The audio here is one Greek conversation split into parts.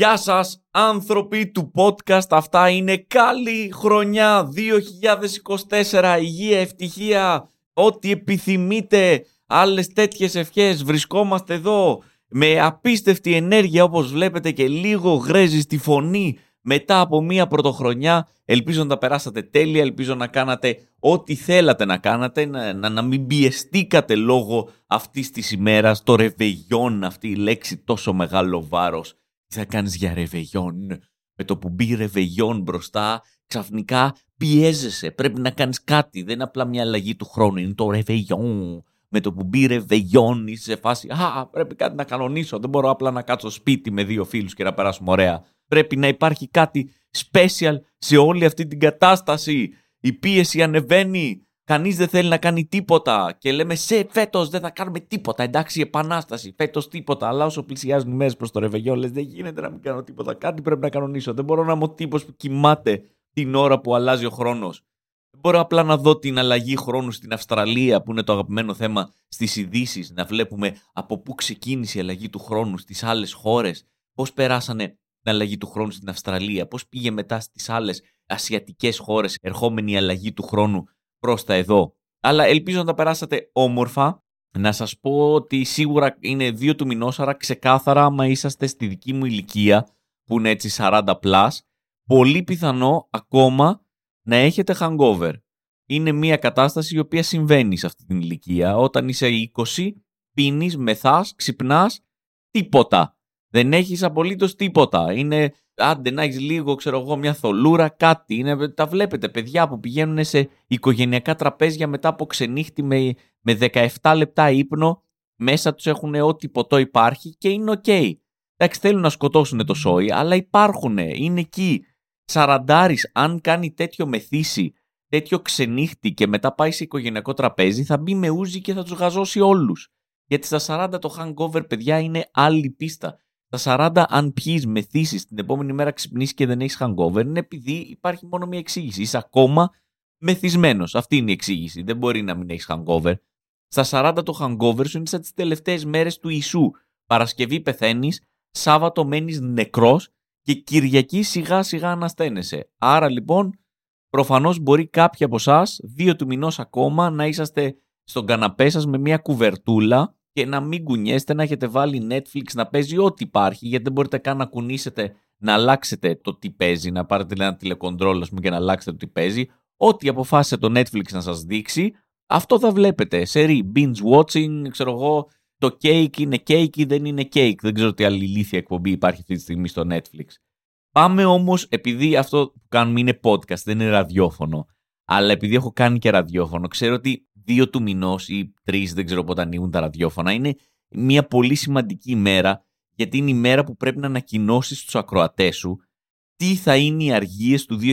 Γεια σας άνθρωποι του podcast, αυτά είναι καλή χρονιά 2024, υγεία, ευτυχία, ό,τι επιθυμείτε, άλλες τέτοιες ευχές, βρισκόμαστε εδώ με απίστευτη ενέργεια όπως βλέπετε και λίγο γρέζι στη φωνή μετά από μία πρωτοχρονιά. Ελπίζω να τα περάσατε τέλεια, ελπίζω να κάνατε ό,τι θέλατε να κάνατε, να, να, να μην πιεστήκατε λόγω αυτής της ημέρας, το ρεβεγιόν, αυτή η λέξη τόσο μεγάλο βάρος τι θα κάνεις για ρεβεγιόν. Με το που μπει ρεβεγιόν μπροστά, ξαφνικά πιέζεσαι. Πρέπει να κάνεις κάτι. Δεν είναι απλά μια αλλαγή του χρόνου. Είναι το ρεβεγιόν. Με το που μπει ρεβεγιόν είσαι σε φάση «Α, πρέπει κάτι να κανονίσω. Δεν μπορώ απλά να κάτσω σπίτι με δύο φίλους και να περάσουμε ωραία». Πρέπει να υπάρχει κάτι special σε όλη αυτή την κατάσταση. Η πίεση ανεβαίνει. Κανείς δεν θέλει να κάνει τίποτα. Και λέμε σε φέτος δεν θα κάνουμε τίποτα. Εντάξει, επανάσταση. Φέτος τίποτα. Αλλά όσο πλησιάζουν οι μέρες προς το ρεβεγιό, λε δεν γίνεται να μην κάνω τίποτα. Κάτι πρέπει να κανονίσω. Δεν μπορώ να είμαι ο τύπος που κοιμάται την ώρα που αλλάζει ο χρόνος. Δεν μπορώ απλά να δω την αλλαγή χρόνου στην Αυστραλία, που είναι το αγαπημένο θέμα στις ειδήσεις, να βλέπουμε από πού ξεκίνησε η αλλαγή του χρόνου στις άλλες χώρες, πώς περάσανε την αλλαγή του χρόνου στην Αυστραλία, πώς πήγε μετά στις άλλες ασιατικές χώρες ερχόμενη η αλλαγή του χρόνου προς τα εδώ. Αλλά ελπίζω να τα περάσατε όμορφα. Να σας πω ότι σίγουρα είναι δύο του μηνός, άρα ξεκάθαρα άμα είσαστε στη δική μου ηλικία, που είναι έτσι 40+, πολύ πιθανό ακόμα να έχετε hangover. Είναι μια κατάσταση η οποία συμβαίνει σε αυτή την ηλικία. Όταν είσαι 20, πίνεις, μεθάς, ξυπνάς, τίποτα. Δεν έχεις απολύτως τίποτα. Είναι άντε να έχεις λίγο, ξέρω εγώ, μια θολούρα, κάτι. Είναι, τα βλέπετε, παιδιά που πηγαίνουν σε οικογενειακά τραπέζια μετά από ξενύχτη με, με 17 λεπτά ύπνο, μέσα τους έχουν ό,τι ποτό υπάρχει και είναι OK. Okay. Εντάξει, θέλουν να σκοτώσουν το σόι, αλλά υπάρχουν, είναι εκεί. Σαραντάρης, αν κάνει τέτοιο μεθύσι, τέτοιο ξενύχτι και μετά πάει σε οικογενειακό τραπέζι, θα μπει με ούζι και θα τους γαζώσει όλους. Γιατί στα 40 το hangover, παιδιά, είναι άλλη πίστα. Στα 40, αν πιεις μεθύσεις την επόμενη μέρα ξυπνήσεις και δεν έχεις hangover, είναι επειδή υπάρχει μόνο μία εξήγηση. Είσαι ακόμα μεθυσμένος. Αυτή είναι η εξήγηση. Δεν μπορεί να μην έχεις hangover. Στα 40 το hangover σου είναι σαν τις τελευταίες μέρες του Ιησού. Παρασκευή πεθαίνεις, Σάββατο μένεις νεκρός και Κυριακή σιγά σιγά ανασταίνεσαι. Άρα λοιπόν, προφανώς μπορεί κάποιοι από εσάς, δύο του μηνός ακόμα, να είσαστε στον καναπέ σας με μια κουβερτούλα και να μην κουνιέστε, να έχετε βάλει Netflix να παίζει ό,τι υπάρχει, γιατί δεν μπορείτε καν να κουνήσετε να αλλάξετε το τι παίζει, να πάρετε ένα τηλεκοντρόλ και να αλλάξετε το τι παίζει. Ό,τι αποφάσισε το Netflix να σας δείξει, αυτό θα βλέπετε. Σερή, binge watching, ξέρω εγώ, το cake είναι cake ή δεν είναι cake. Δεν ξέρω τι άλλη ηλίθια εκπομπή υπάρχει αυτή τη στιγμή στο Netflix. Πάμε όμως, επειδή αυτό που κάνουμε είναι podcast, δεν είναι ραδιόφωνο, αλλά επειδή έχω κάνει και ραδιόφωνο, ξέρω ότι δύο του μηνός ή τρεις, δεν ξέρω πότε ανοίγουν τα ραδιόφωνα, είναι μια πολύ σημαντική ημέρα, γιατί είναι η μέρα που πρέπει να ανακοινώσεις στους ακροατές σου τι θα είναι οι αργίες του 2024.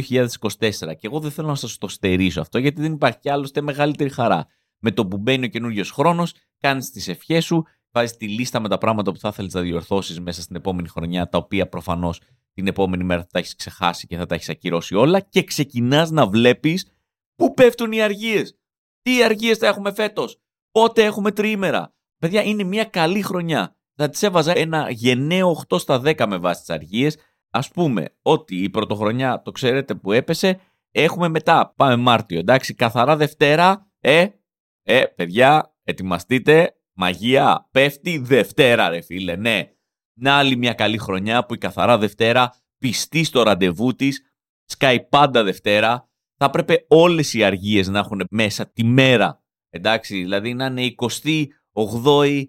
Και εγώ δεν θέλω να σας το στερήσω αυτό, γιατί δεν υπάρχει άλλωστε μεγαλύτερη χαρά. Με το που μπαίνει ο καινούριος χρόνος, κάνεις τις ευχές σου, βάζεις τη λίστα με τα πράγματα που θα ήθελε να διορθώσεις μέσα στην επόμενη χρονιά, τα οποία προφανώς την επόμενη μέρα θα τα έχεις ξεχάσει και θα τα έχεις ακυρώσει όλα και ξεκινάς να βλέπεις πού πέφτουν οι αργίες. Τι αργίες θα έχουμε φέτος; Πότε έχουμε τριήμερα. Παιδιά, είναι μια καλή χρονιά. Θα της έβαζα ένα γενναίο 8 στα 10 με βάση τις αργίες. Α πούμε ότι η πρωτοχρονιά, το ξέρετε που έπεσε, έχουμε μετά. Πάμε Μάρτιο, εντάξει. Καθαρά Δευτέρα. Ε, ε, παιδιά, ετοιμαστείτε. Μαγεία, πέφτει Δευτέρα, ρε φίλε. Ναι. Να άλλη μια καλή χρονιά που η καθαρά Δευτέρα πιστή στο ραντεβού της, σκάει πάντα Δευτέρα θα έπρεπε όλες οι αργίες να έχουν μέσα τη μέρα. Εντάξει, δηλαδή να είναι 28η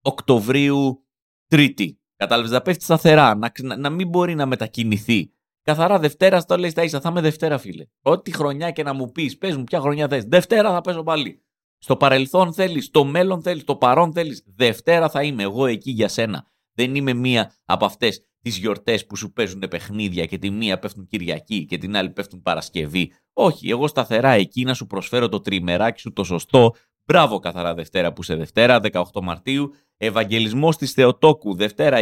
Οκτωβρίου Τρίτη. Κατάλαβες, να πέφτει σταθερά, να, να, μην μπορεί να μετακινηθεί. Καθαρά Δευτέρα το λέει στα ίσα. Θα είμαι Δευτέρα, φίλε. Ό,τι χρονιά και να μου πεις, πες μου ποια χρονιά θες. Δευτέρα θα παίζω πάλι. Στο παρελθόν θέλεις, στο μέλλον θέλεις, στο παρόν θέλεις. Δευτέρα θα είμαι εγώ εκεί για σένα. Δεν είμαι μία από αυτές τις γιορτές που σου παίζουν παιχνίδια και τη μία πέφτουν Κυριακή και την άλλη πέφτουν Παρασκευή. Όχι, εγώ σταθερά εκεί να σου προσφέρω το τριμεράκι σου το σωστό. Μπράβο καθαρά Δευτέρα που σε Δευτέρα, 18 Μαρτίου. Ευαγγελισμός της Θεοτόκου, Δευτέρα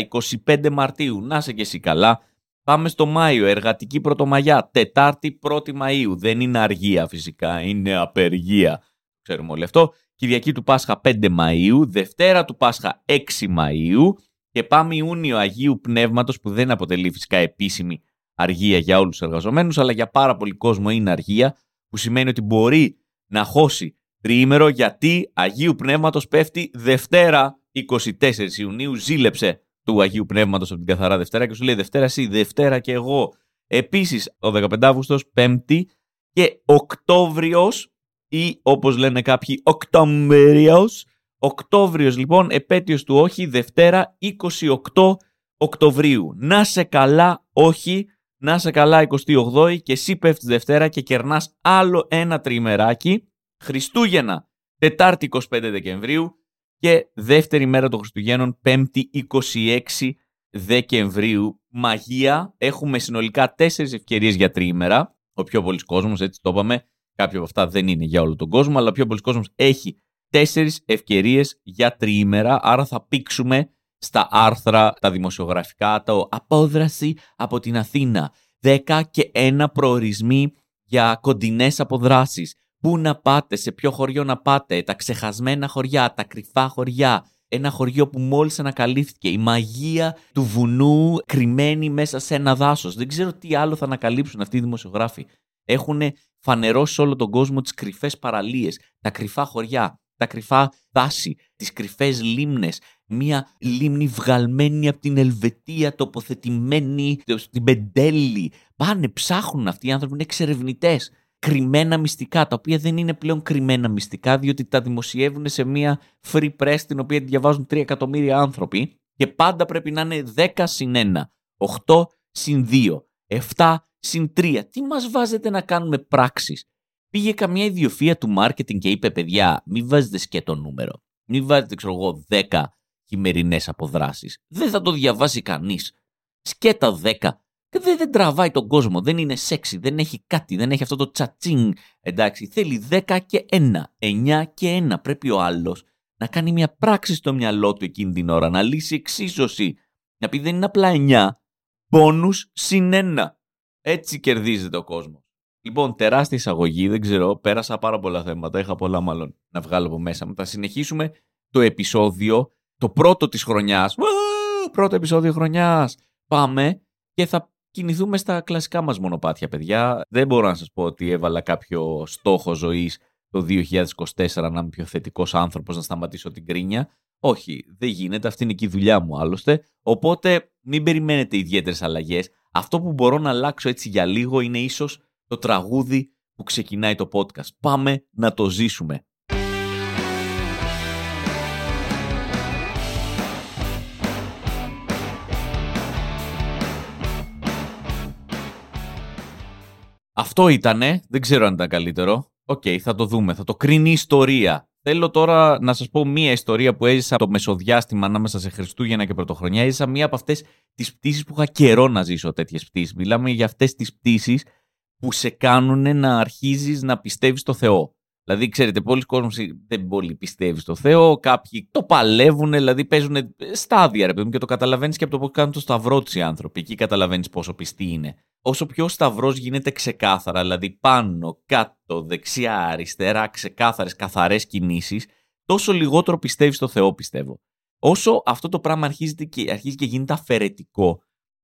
25 Μαρτίου. Να σε και εσύ καλά. Πάμε στο Μάιο, εργατική πρωτομαγιά, Τετάρτη 1η Μαΐου. Δεν είναι αργία φυσικά, είναι απεργία. Ξέρουμε όλοι αυτό. Κυριακή του Πάσχα 5 Μαΐου, Δευτέρα του Πάσχα 6 Μαΐου, Και πάμε Ιούνιο Αγίου Πνεύματος που δεν αποτελεί φυσικά επίσημη αργία για όλους τους εργαζομένους αλλά για πάρα πολύ κόσμο είναι αργία που σημαίνει ότι μπορεί να χώσει τριήμερο γιατί Αγίου Πνεύματος πέφτει Δευτέρα 24 Ιουνίου ζήλεψε του Αγίου Πνεύματος από την καθαρά Δευτέρα και σου λέει Δευτέρα εσύ, Δευτέρα και εγώ. Επίσης ο 15 Αύγουστος Πέμπτη και Οκτώβριος ή όπως λένε κάποιοι Οκτώβριος. Οκτώβριος λοιπόν επέτειος του όχι Δευτέρα 28 Οκτωβρίου. Να σε καλά όχι, να σε καλά 28η και εσύ πέφτεις Δευτέρα και κερνάς άλλο ένα τριμεράκι. Χριστούγεννα Τετάρτη 25 Δεκεμβρίου και δεύτερη μέρα των Χριστουγέννων 5η 26 Δεκεμβρίου. Μαγεία. Έχουμε συνολικά τέσσερις ευκαιρίες για τριήμερα. Ο πιο πολλή κόσμος, έτσι το είπαμε, κάποια από αυτά δεν είναι για όλο τον κόσμο, αλλά ο πιο πολλή κόσμος έχει τέσσερις ευκαιρίες για τριήμερα, άρα θα πήξουμε στα άρθρα, τα δημοσιογραφικά, το απόδραση από την Αθήνα, 10 και 1 προορισμοί για κοντινές αποδράσεις, πού να πάτε, σε ποιο χωριό να πάτε, τα ξεχασμένα χωριά, τα κρυφά χωριά, ένα χωριό που μόλις ανακαλύφθηκε, η μαγεία του βουνού κρυμμένη μέσα σε ένα δάσος. Δεν ξέρω τι άλλο θα ανακαλύψουν αυτοί οι δημοσιογράφοι. Έχουν φανερώσει όλο τον κόσμο τις κρυφές παραλίες, τα κρυφά χωριά, τα κρυφά δάση, τις κρυφές λίμνες, μια λίμνη βγαλμένη από την Ελβετία, τοποθετημένη στην Πεντέλη. Πάνε, ψάχνουν αυτοί οι άνθρωποι, είναι εξερευνητές κρυμμένα μυστικά, τα οποία δεν είναι πλέον κρυμμένα μυστικά, διότι τα δημοσιεύουν σε μια free press την οποία διαβάζουν 3 εκατομμύρια άνθρωποι και πάντα πρέπει να είναι 10 συν 1, 8 συν 2, 7 συν 3. Τι μας βάζετε να κάνουμε πράξεις; Πήγε καμιά ιδιοφία του marketing και είπε παιδιά μην βάζετε σκέτο νούμερο. Μην βάζετε ξέρω εγώ 10 χειμερινές αποδράσεις. Δεν θα το διαβάσει κανείς. Σκέτα 10 και δεν, δεν τραβάει τον κόσμο, δεν είναι σεξι, δεν έχει κάτι, δεν έχει αυτό το τσατσίνγκ. Εντάξει, θέλει 10 και 1, 9 και 1. Πρέπει ο άλλος να κάνει μια πράξη στο μυαλό του εκείνη την ώρα, να λύσει εξίσωση. Να πει δεν είναι απλά 9, πόνους συν 1. Έτσι κερδίζεται ο κόσμος. Λοιπόν, τεράστια εισαγωγή, δεν ξέρω, πέρασα πάρα πολλά θέματα, είχα πολλά μάλλον να βγάλω από μέσα μου. Θα συνεχίσουμε το επεισόδιο, το πρώτο της χρονιάς. Πρώτο επεισόδιο χρονιάς. Πάμε και θα κινηθούμε στα κλασικά μας μονοπάτια, παιδιά. Δεν μπορώ να σας πω ότι έβαλα κάποιο στόχο ζωής το 2024 να είμαι πιο θετικός άνθρωπος, να σταματήσω την κρίνια. Όχι, δεν γίνεται, αυτή είναι και η δουλειά μου άλλωστε. Οπότε μην περιμένετε ιδιαίτερες αλλαγές. Αυτό που μπορώ να αλλάξω έτσι για λίγο είναι ίσως το τραγούδι που ξεκινάει το podcast. Πάμε να το ζήσουμε. Αυτό ήτανε. Δεν ξέρω αν ήταν καλύτερο. OK, okay, θα το δούμε. Θα το κρίνει η ιστορία. Θέλω τώρα να σας πω μία ιστορία που έζησα το μεσοδιάστημα ανάμεσα σε Χριστούγεννα και Πρωτοχρονιά. Έζησα μία από αυτές τις πτήσεις που είχα καιρό να ζήσω τέτοιες πτήσεις. Μιλάμε για αυτές τις πτήσεις που σε κάνουν να αρχίζεις να πιστεύεις στο Θεό. Δηλαδή, ξέρετε, πολλοί κόσμοι δεν πολύ πιστεύεις στο Θεό, κάποιοι το παλεύουν, δηλαδή παίζουν στάδια, ρε παιδί και το καταλαβαίνεις και από το πώς κάνουν το σταυρό τους οι άνθρωποι. Εκεί καταλαβαίνεις πόσο πιστοί είναι. Όσο πιο ο σταυρός γίνεται ξεκάθαρα, δηλαδή πάνω, κάτω, δεξιά, αριστερά, ξεκάθαρες, καθαρές κινήσεις, τόσο λιγότερο πιστεύεις στο Θεό, πιστεύω. Όσο αυτό το πράγμα αρχίζει και, αρχίζει και γίνεται αφαιρετικό,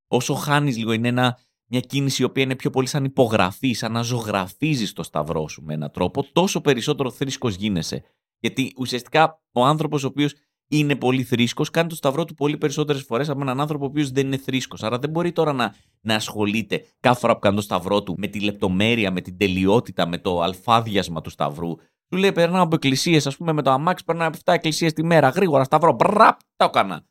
όσο χάνεις λίγο, είναι ένα μια κίνηση η οποία είναι πιο πολύ σαν υπογραφή, σαν να ζωγραφίζει το σταυρό σου με έναν τρόπο, τόσο περισσότερο θρήσκος γίνεσαι. Γιατί ουσιαστικά ο άνθρωπος ο οποίος είναι πολύ θρήσκος κάνει το σταυρό του πολύ περισσότερες φορές από έναν άνθρωπο ο οποίος δεν είναι θρήσκος. Άρα δεν μπορεί τώρα να, να ασχολείται κάθε φορά που κάνει το σταυρό του με τη λεπτομέρεια, με την τελειότητα, με το αλφάδιασμα του σταυρού. Του λέει: Περνάω από εκκλησίες, ας πούμε, με το αμάξι, περνάω από 7 εκκλησίες τη μέρα. Γρήγορα σταυρό, μπραπ, το έκανα.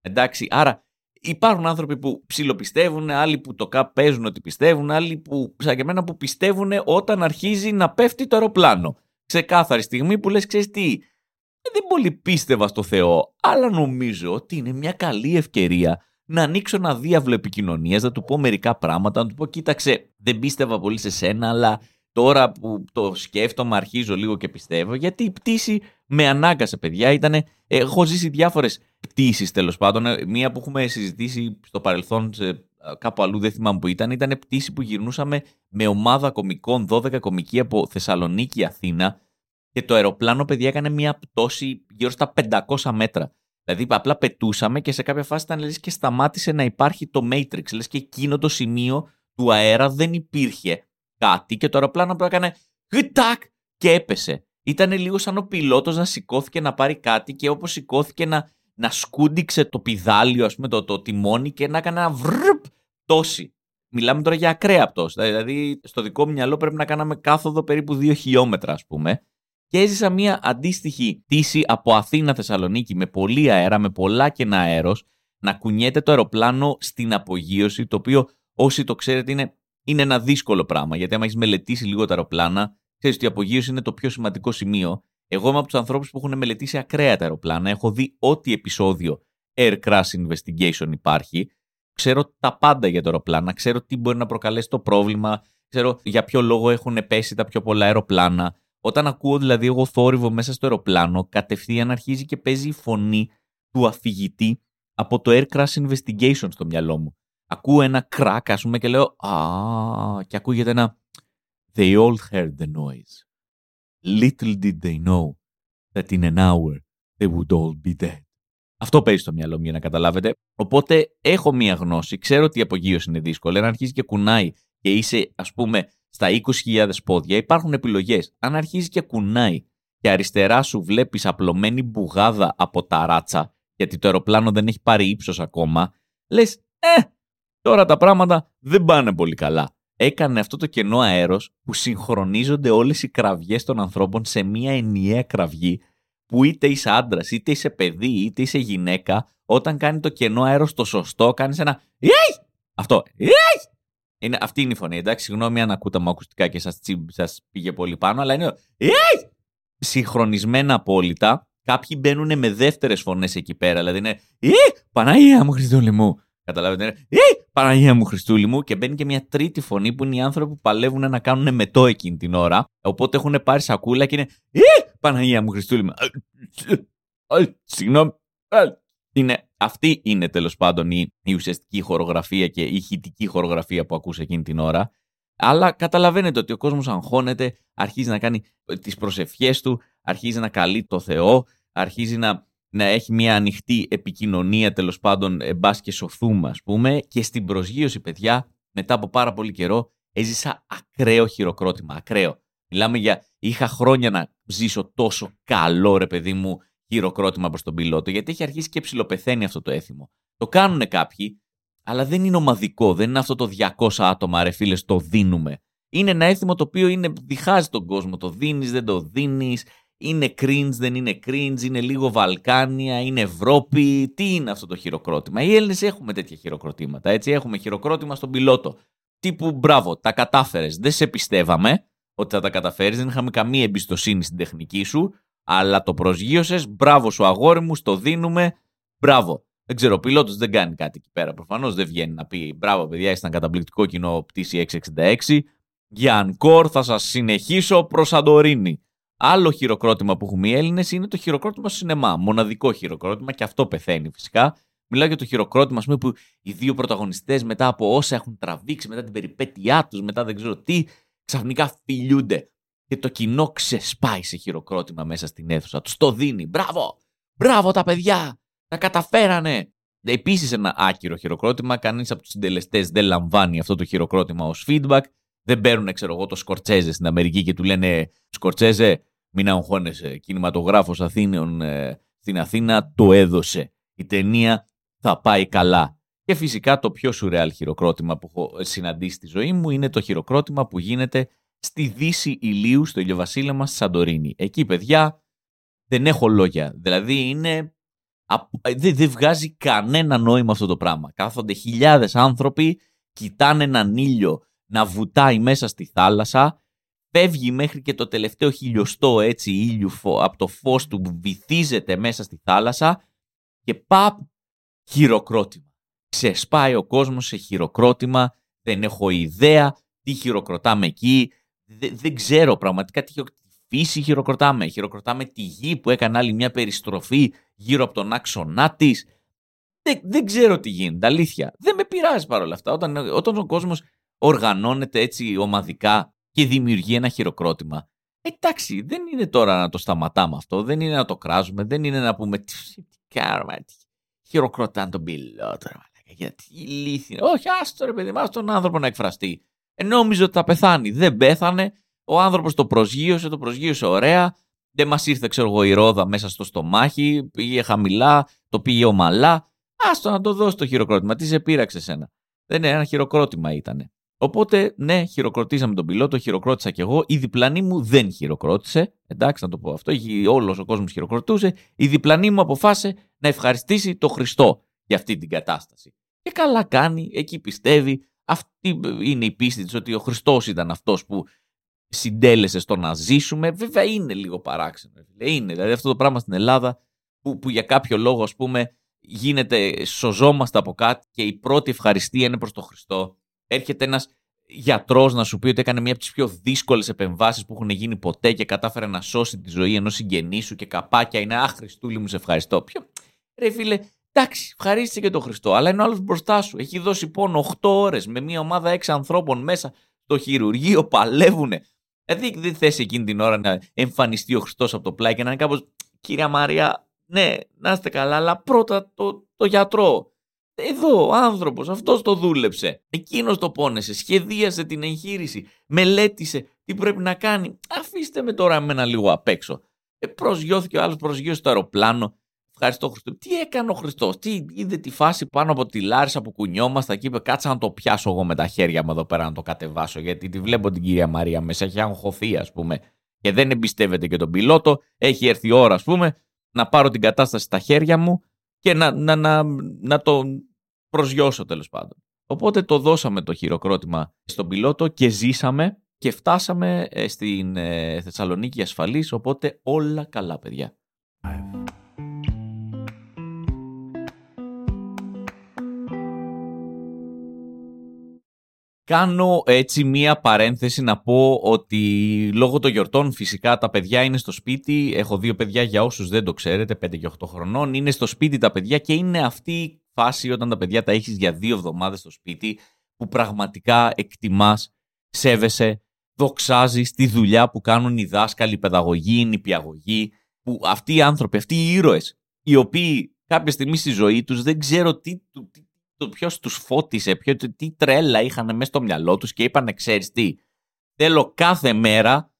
Εντάξει, άρα Υπάρχουν άνθρωποι που ψιλοπιστεύουν, άλλοι που το ΚΑΠ παίζουν ότι πιστεύουν, άλλοι που, σαν και εμένα, που πιστεύουν όταν αρχίζει να πέφτει το αεροπλάνο. Ξεκάθαρη στιγμή που λες, ξέρεις τι, δεν πολύ πίστευα στο Θεό, αλλά νομίζω ότι είναι μια καλή ευκαιρία να ανοίξω ένα διάβλο επικοινωνίας, να του πω μερικά πράγματα, να του πω, κοίταξε, δεν πίστευα πολύ σε σένα, αλλά τώρα που το σκέφτομαι, αρχίζω λίγο και πιστεύω, γιατί η πτήση με ανάγκασε, παιδιά. Ήτανε, έχω ζήσει διάφορες πτήσεις τέλος πάντων. Ε, μία που έχουμε συζητήσει στο παρελθόν, σε, κάπου αλλού δεν θυμάμαι που ήταν, ήταν πτήση που γυρνούσαμε με ομάδα κομικών, 12 κομικοί από Θεσσαλονίκη, Αθήνα. Και το αεροπλάνο, παιδιά, έκανε μία πτώση γύρω στα 500 μέτρα. Δηλαδή απλά πετούσαμε και σε κάποια φάση ήταν λες και σταμάτησε να υπάρχει το Matrix. Λες και εκείνο το σημείο του αέρα δεν υπήρχε κάτι και το αεροπλάνο απλά έκανε χτακ και έπεσε. Ήταν λίγο σαν ο πιλότος να σηκώθηκε να πάρει κάτι και όπως σηκώθηκε να, να σκούντιξε το πιδάλιο, ας πούμε, το, το τιμόνι και να έκανε ένα βρρπ τόση. Μιλάμε τώρα για ακραία πτώση. Δηλαδή, στο δικό μου μυαλό πρέπει να κάναμε κάθοδο περίπου 2 χιλιόμετρα, α πούμε. Και έζησα μια αντίστοιχη τύση από Αθήνα Θεσσαλονίκη με πολύ αέρα, με πολλά κενά αέρο, να κουνιέται το αεροπλάνο στην απογείωση, το οποίο όσοι το ξέρετε είναι, είναι ένα δύσκολο πράγμα. Γιατί άμα έχει μελετήσει λίγο τα αεροπλάνα, ξέρει ότι η απογείωση είναι το πιο σημαντικό σημείο. Εγώ είμαι από τους ανθρώπους που έχουν μελετήσει ακραία τα αεροπλάνα. Έχω δει ό,τι επεισόδιο Air Crash Investigation υπάρχει ξέρω τα πάντα για το αεροπλάνα, ξέρω τι μπορεί να προκαλέσει το πρόβλημα, ξέρω για ποιο λόγο έχουν πέσει τα πιο πολλά αεροπλάνα. Όταν ακούω δηλαδή εγώ θόρυβο μέσα στο αεροπλάνο, κατευθείαν αρχίζει και παίζει η φωνή του αφηγητή από το Air Crash Investigation στο μυαλό μου. Ακούω ένα κράκ, ας πούμε, και λέω Α, και ακούγεται ένα They all heard the noise. Little did they know that in an hour they would all be dead. Αυτό παίζει στο μυαλό μου για να καταλάβετε. Οπότε έχω μία γνώση, ξέρω ότι η απογείωση είναι δύσκολη. Αν αρχίζει και κουνάει και είσαι, ας πούμε, στα 20.000 πόδια, υπάρχουν επιλογές. Αν αρχίζει και κουνάει και αριστερά σου βλέπεις απλωμένη μπουγάδα από τα ράτσα, γιατί το αεροπλάνο δεν έχει πάρει ύψος ακόμα, λες, ε, τώρα τα πράγματα δεν πάνε πολύ καλά. Έκανε αυτό το κενό αέρος που συγχρονίζονται όλες οι κραυγές των ανθρώπων σε μία ενιαία κραυγή που είτε είσαι άντρας, είτε είσαι παιδί, είτε είσαι γυναίκα, όταν κάνει το κενό αέρος στο σωστό, κάνεις ένα. Ιέι! Αυτό. Ιέι! Είναι, αυτή είναι η φωνή. Εντάξει, συγγνώμη αν ακούτε μου ακουστικά και σας σας πήγε πολύ πάνω, αλλά είναι. Ιέι! Συγχρονισμένα απόλυτα. Κάποιοι μπαίνουν με δεύτερες φωνές εκεί πέρα. Δηλαδή είναι. Ιέι! Παναγία μου, Χριστούλη μου. Καταλάβετε. Είναι. Ιέι! Παναγία μου, Χριστούλη μου. Και μπαίνει και μια τρίτη φωνή που είναι οι άνθρωποι που παλεύουν να κάνουν μετό εκείνη την ώρα. Οπότε έχουν πάρει σακούλα και είναι. Ιέι! Παναγία μου Χριστούλη μου. Συγγνώμη. Είναι, αυτή είναι τέλος πάντων η, η ουσιαστική χορογραφία και η ηχητική χορογραφία που ακούς εκείνη την ώρα. Αλλά καταλαβαίνετε ότι ο κόσμος αγχώνεται, αρχίζει να κάνει τις προσευχές του, αρχίζει να καλεί το Θεό, αρχίζει να, να έχει μια ανοιχτή επικοινωνία τέλος πάντων μπας και σωθούμε ας πούμε και στην προσγείωση παιδιά μετά από πάρα πολύ καιρό έζησα ακραίο χειροκρότημα, ακραίο. Μιλάμε για. Είχα χρόνια να ζήσω τόσο καλό ρε παιδί μου χειροκρότημα προς τον πιλότο, γιατί έχει αρχίσει και ψηλοπεθαίνει αυτό το έθιμο. Το κάνουν κάποιοι, αλλά δεν είναι ομαδικό, δεν είναι αυτό το 200 άτομα, ρε φίλες, το δίνουμε. Είναι ένα έθιμο το οποίο είναι, διχάζει τον κόσμο. Το δίνεις, δεν το δίνεις. Είναι cringe, δεν είναι cringe, είναι λίγο Βαλκάνια, είναι Ευρώπη. Τι είναι αυτό το χειροκρότημα; Οι Έλληνες έχουμε τέτοια χειροκροτήματα. Έτσι, έχουμε χειροκρότημα στον πιλότο. Τύπου μπράβο, τα κατάφερες. Δεν σε πιστεύαμε ότι θα τα καταφέρεις. Δεν είχαμε καμία εμπιστοσύνη στην τεχνική σου, αλλά το προσγείωσες. Μπράβο σου, αγόρι μου, στο δίνουμε. Μπράβο. Δεν ξέρω, ο πιλότος δεν κάνει κάτι εκεί πέρα. Προφανώς δεν βγαίνει να πει Μπράβο, παιδιά, ήσταν καταπληκτικό κοινό πτήση 666. Για Ανκόρ θα σας συνεχίσω προς Σαντορίνη. Άλλο χειροκρότημα που έχουμε οι Έλληνες είναι το χειροκρότημα στο σινεμά. Μοναδικό χειροκρότημα και αυτό πεθαίνει φυσικά. Μιλάω για το χειροκρότημα, πούμε, που οι δύο πρωταγωνιστές μετά από όσα έχουν τραβήξει, μετά την περιπέτειά τους, μετά δεν ξέρω τι, ξαφνικά φιλιούνται και το κοινό ξεσπάει σε χειροκρότημα μέσα στην αίθουσα. Τους το δίνει. Μπράβο! Μπράβο τα παιδιά! Τα καταφέρανε! Επίσης, ένα άκυρο χειροκρότημα. Κανείς από τους συντελεστές δεν λαμβάνει αυτό το χειροκρότημα ως feedback. Δεν παίρνουν, ξέρω εγώ, το Σκορτσέζε στην Αμερική και του λένε Σκορτσέζε, μην αγχώνεσαι. Κινηματογράφος Αθήνων ε, στην Αθήνα το έδωσε. Η ταινία θα πάει καλά. Και φυσικά το πιο σουρεάλ χειροκρότημα που έχω συναντήσει στη ζωή μου είναι το χειροκρότημα που γίνεται στη δύση ηλίου στο ηλιοβασίλεμα στη Σαντορίνη. Εκεί, παιδιά, δεν έχω λόγια. Δηλαδή είναι... Δεν, δεν βγάζει κανένα νόημα αυτό το πράγμα. Κάθονται χιλιάδες άνθρωποι, κοιτάνε έναν ήλιο να βουτάει μέσα στη θάλασσα, φεύγει μέχρι και το τελευταίο χιλιοστό έτσι ήλιου από το φως του που βυθίζεται μέσα στη θάλασσα και παπ χειροκρότημα ξεσπάει ο κόσμος σε χειροκρότημα, δεν έχω ιδέα τι χειροκροτάμε εκεί, δεν, ξέρω πραγματικά τι φύση χειροκροτάμε. Χειροκροτάμε τη γη που έκανε άλλη μια περιστροφή γύρω από τον άξονά της. Δεν, δεν ξέρω τι γίνεται, αλήθεια. Δεν με πειράζει παρόλα αυτά. Όταν, όταν ο κόσμος οργανώνεται έτσι ομαδικά και δημιουργεί ένα χειροκρότημα. Εντάξει, δεν είναι τώρα να το σταματάμε αυτό, δεν είναι να το κράζουμε, δεν είναι να πούμε κάνουμε. Χειροκροτάνε τον πιλότο. Γιατί ηλίθιοι. Όχι, άστο ρε παιδί, μας τον άνθρωπο να εκφραστεί. Ε, νόμιζε ότι θα πεθάνει. Δεν πέθανε. Ο άνθρωπος το προσγείωσε, το προσγείωσε ωραία. Δεν μας ήρθε, ξέρω εγώ, η ρόδα μέσα στο στομάχι. Πήγε χαμηλά, το πήγε ομαλά. Άστο να το δώσει το χειροκρότημα. Τι σε πείραξε σένα. Δεν είναι ένα χειροκρότημα ήταν. Οπότε, ναι, χειροκροτήσαμε τον πιλότο, χειροκρότησα κι εγώ. Η διπλανή μου δεν χειροκρότησε. Εντάξει, να το πω αυτό. Όλος ο κόσμος χειροκροτούσε. Η διπλανή μου αποφάσισε να ευχαριστήσει το Χριστό για αυτή την κατάσταση. Και καλά κάνει, εκεί πιστεύει. Αυτή είναι η πίστη της ότι ο Χριστός ήταν αυτός που συντέλεσε στο να ζήσουμε. Βέβαια είναι λίγο παράξενο. Είναι. Δηλαδή αυτό το πράγμα στην Ελλάδα που, που για κάποιο λόγο, ας πούμε, γίνεται, σωζόμαστε από κάτι και η πρώτη ευχαριστία είναι προς τον Χριστό. Έρχεται ένας γιατρός να σου πει ότι έκανε μία από τις πιο δύσκολες επεμβάσεις που έχουν γίνει ποτέ και κατάφερε να σώσει τη ζωή ενός συγγενής σου και καπάκια είναι Αχ, Χριστούλη μου, σε ευχαριστώ. Ποιο. Ρε φίλε, εντάξει, ευχαρίστησε και τον Χριστό, αλλά είναι ο άλλος μπροστά σου. Έχει δώσει πόνο 8 ώρες με μία ομάδα 6 ανθρώπων μέσα στο χειρουργείο, παλεύουν. Δηλαδή δεν θες εκείνη την ώρα να εμφανιστεί ο Χριστός από το πλάι και να είναι κάπως. Κυρία Μαρία, ναι, να είστε καλά, αλλά πρώτα το, το γιατρό. Εδώ ο άνθρωπος, αυτός το δούλεψε. Εκείνος το πόνεσε, σχεδίασε την εγχείρηση, μελέτησε τι πρέπει να κάνει. Αφήστε με τώρα με ένα λίγο απ' έξω. Ε, προσγειώθηκε ο άλλος, προσγειώθηκε το αεροπλάνο. Ευχαριστώ Χριστό. Τι έκανε ο Χριστός, τι είδε τη φάση πάνω από τη Λάρισα που κουνιόμαστε και είπε κάτσα να το πιάσω εγώ με τα χέρια μου εδώ πέρα να το κατεβάσω γιατί τη βλέπω την κυρία Μαρία μέσα, έχει αγχωθεί ας πούμε και δεν εμπιστεύεται και τον πιλότο, έχει έρθει η ώρα ας πούμε να πάρω την κατάσταση στα χέρια μου και να, να, να, να το προσγειώσω τέλος πάντων. Οπότε το δώσαμε το χειροκρότημα στον πιλότο και ζήσαμε και φτάσαμε ε, στην ε, Θεσσαλονίκη ασφαλής, οπότε όλα καλά παιδιά. Κάνω έτσι μία παρένθεση να πω ότι λόγω των γιορτών φυσικά τα παιδιά είναι στο σπίτι. Έχω δύο παιδιά για όσους δεν το ξέρετε, 5 και 8 χρονών. Είναι στο σπίτι τα παιδιά και είναι αυτή η φάση όταν τα παιδιά τα έχεις για δύο εβδομάδες στο σπίτι που πραγματικά εκτιμάς, σέβεσαι, δοξάζεις τη δουλειά που κάνουν οι δάσκαλοι, οι παιδαγωγοί, οι νηπιαγωγοί, που αυτοί οι άνθρωποι, αυτοί οι ήρωες, οι οποίοι κάποια στιγμή στη ζωή τους δεν ξέρω τι, τι το ποιος τους φώτισε, ποιο, τι τρέλα είχαν μέσα στο μυαλό τους και είπαν: Ξέρεις τι, θέλω κάθε μέρα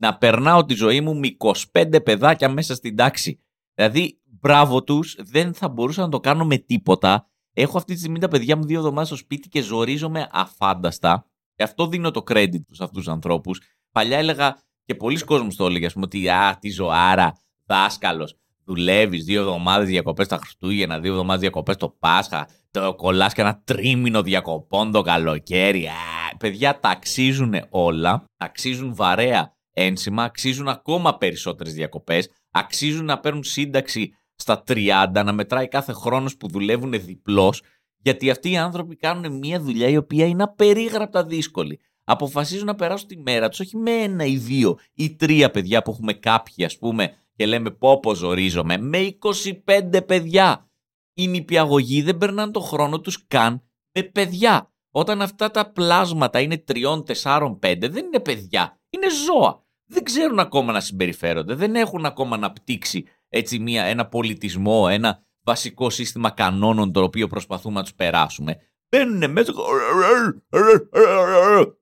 να περνάω τη ζωή μου με 25 παιδάκια μέσα στην τάξη. Δηλαδή, μπράβο τους, δεν θα μπορούσα να το κάνω με τίποτα. Έχω αυτή τη στιγμή τα παιδιά μου δύο εβδομάδες στο σπίτι και ζορίζομαι αφάνταστα. Και αυτό δίνω το credit σε αυτούς τους ανθρώπους. Παλιά έλεγα και πολλοί κόσμοι το έλεγε, ας πούμε, ότι α, τι ζωάρα, δάσκαλος. Δουλεύεις δύο εβδομάδες διακοπές τα Χριστούγεννα, δύο εβδομάδες διακοπές το Πάσχα, το κολλάς και ένα τρίμηνο διακοπών το καλοκαίρι. Α, παιδιά, τα αξίζουν όλα. Αξίζουν βαρέα ένσημα, αξίζουν ακόμα περισσότερες διακοπές. Αξίζουν να παίρνουν σύνταξη στα 30, να μετράει κάθε χρόνος που δουλεύουν διπλώ. Γιατί αυτοί οι άνθρωποι κάνουν μια δουλειά η οποία είναι απερίγραπτα δύσκολη. Αποφασίζουν να περάσουν τη μέρα τους όχι με ένα ή δύο ή τρία παιδιά που έχουμε κάποιοι, ας πούμε, και λέμε πω πω ζορίζομαι, με 25 παιδιά οι νηπιαγωγοί δεν περνάνε το χρόνο τους καν με παιδιά. Όταν αυτά τα πλάσματα είναι τριών, τεσσάρων, πέντε, δεν είναι παιδιά, είναι ζώα. Δεν ξέρουν ακόμα να συμπεριφέρονται, δεν έχουν ακόμα να πτύξει έτσι μια, ένα πολιτισμό, ένα βασικό σύστημα κανόνων το οποίο προσπαθούμε να τους περάσουμε. Μπαίνουν μέσα.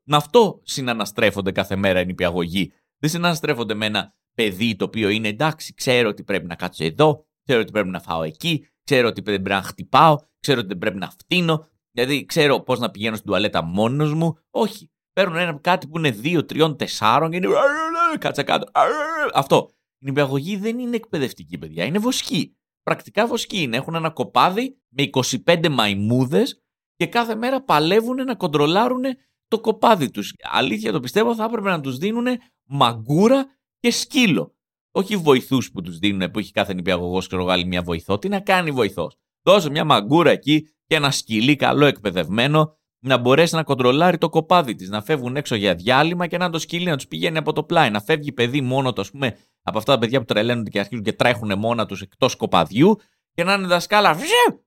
Με αυτό συναναστρέφονται κάθε μέρα οι νηπιαγωγοί. Δεν συναναστρέφονται με ένα παιδί το οποίο είναι εντάξει, ξέρω ότι πρέπει να κάτσω εδώ, ξέρω ότι πρέπει να φάω εκεί, ξέρω ότι δεν πρέπει να χτυπάω, ξέρω ότι δεν πρέπει να φτύνω, δηλαδή ξέρω πώς να πηγαίνω στην τουαλέτα μόνος μου. Όχι. Παίρνουν ένα κάτι που είναι 2, 3, 4 και είναι. Κάτσε κάτω. Αυτό. Η νηπιαγωγή δεν είναι εκπαιδευτική, παιδιά. Είναι βοσκή. Πρακτικά βοσκή είναι. Έχουν ένα κοπάδι με 25 μαϊμούδες και κάθε μέρα παλεύουν να κοντρολάρουν το κοπάδι τους. Αλήθεια το πιστεύω, θα έπρεπε να τους δίνουν μαγκούρα και σκύλο. Όχι βοηθούς που τους δίνουν, που έχει κάθε νηπιαγωγός και ρογάλει μια βοηθό. Τι να κάνει βοηθός; Δώσε μια μαγκούρα εκεί και ένα σκυλί καλό εκπαιδευμένο να μπορέσει να κοντρολάρει το κοπάδι της, να φεύγουν έξω για διάλειμμα και να το σκυλί να τους πηγαίνει από το πλάι. Να φεύγει παιδί μόνο του, ας πούμε, από αυτά τα παιδιά που τρελαίνονται και αρχίζουν και τρέχουν μόνα τους εκτός κοπαδιού και να είναι δασκάλα.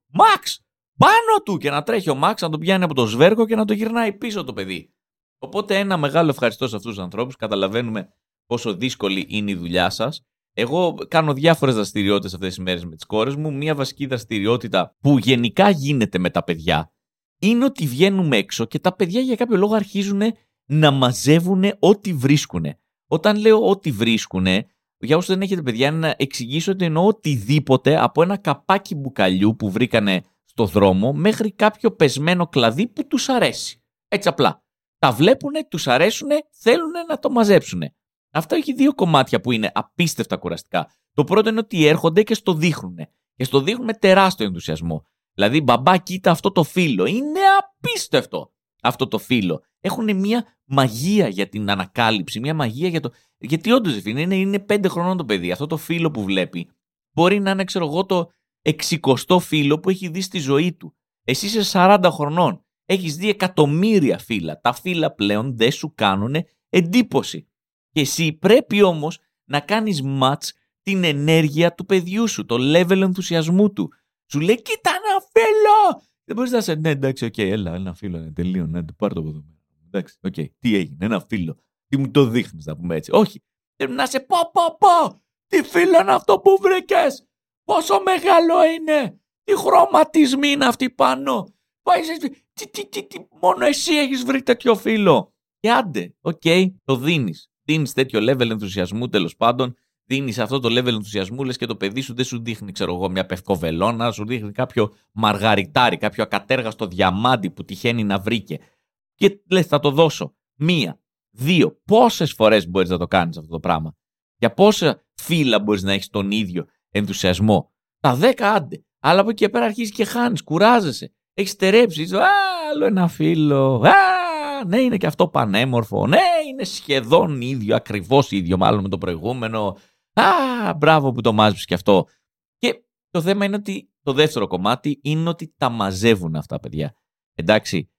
Μαξ! Πάνω του! Και να τρέχει ο Μαξ να τον πιάνει από το σβέρκο και να το γυρνάει πίσω το παιδί. Οπότε ένα μεγάλο ευχαριστώ σε αυτούς τους ανθρώπους. Καταλαβαίνουμε πόσο δύσκολη είναι η δουλειά σας. Εγώ κάνω διάφορες δραστηριότητες αυτές τις μέρες με τις κόρες μου. Μία βασική δραστηριότητα που γενικά γίνεται με τα παιδιά είναι ότι βγαίνουμε έξω και τα παιδιά για κάποιο λόγο αρχίζουν να μαζεύουν ό,τι βρίσκουν. Όταν λέω ό,τι βρίσκουν, για όσους δεν έχετε παιδιά, να εξηγήσω ότι εννοώ οτιδήποτε από ένα καπάκι μπουκαλιού που βρήκανε στο δρόμο μέχρι κάποιο πεσμένο κλαδί που τους αρέσει. Έτσι απλά. Τα βλέπουν, τους αρέσουν, θέλουν να το μαζέψουν. Αυτό έχει δύο κομμάτια που είναι απίστευτα κουραστικά. Το πρώτο είναι ότι έρχονται και στο δείχνουν. Και στο δείχνουν με τεράστιο ενθουσιασμό. Δηλαδή, μπαμπά, κοίτα αυτό το φύλλο. Είναι απίστευτο αυτό το φύλλο. Έχουν μια μαγεία για την ανακάλυψη, μια μαγεία για το. Γιατί όντως είναι, είναι πέντε χρονών το παιδί. Αυτό το φύλλο που βλέπει μπορεί να είναι, ξέρω εγώ, το εξικοστό φύλλο που έχει δει στη ζωή του. Εσύ είσαι 40 χρονών. Έχεις δει εκατομμύρια φύλλα. Τα φύλλα πλέον δεν σου κάνουν εντύπωση. Και εσύ πρέπει όμως να κάνεις match την ενέργεια του παιδιού σου, το level ενθουσιασμού του. Σου λέει, κοίτα ένα φύλλο! Δεν μπορείς να 'σαι, ναι, εντάξει, OK, okay, έλα, ένα φύλλο, ναι, τέλειο, ναι, πάρ το από εδώ. Εντάξει, OK, okay, τι έγινε, ένα φύλλο. Τι μου το δείχνεις, να πούμε έτσι. Όχι. Πρέπει να 'σαι πω, πω, πω. Τι φύλλο είναι αυτό που βρήκες; Πόσο μεγάλο είναι; Τι χρωματισμοί είναι αυτοί πάνω; Τι, τι, τι, τι, μόνο εσύ έχεις βρει τέτοιο φύλλο. Και άντε, OK, okay, το δίνεις. Δίνεις τέτοιο level ενθουσιασμού τέλος πάντων δίνεις αυτό το level ενθουσιασμού, λες και το παιδί σου δεν σου δείχνει, ξέρω εγώ, μια πευκοβελώνα, σου δείχνει κάποιο μαργαριτάρι, κάποιο ακατέργαστο διαμάντι που τυχαίνει να βρήκε. Και λες, θα το δώσω. Μία, δύο. Πόσες φορές μπορείς να το κάνεις αυτό το πράγμα; Για πόσα φύλλα μπορείς να έχεις τον ίδιο ενθουσιασμό; Τα δέκα άντε. Αλλά από εκεί και πέρα αρχίζεις και χάνεις, κουράζεσαι. Έχεις στερέψει. Άλλο ένα φίλο. Α, ναι, είναι και αυτό πανέμορφο. Ναι, είναι σχεδόν ίδιο, ακριβώς ίδιο μάλλον με το προηγούμενο. Α, μπράβο που το μάζεψες και αυτό. Και το θέμα είναι ότι το δεύτερο κομμάτι είναι ότι τα μαζεύουν αυτά, παιδιά. Εντάξει,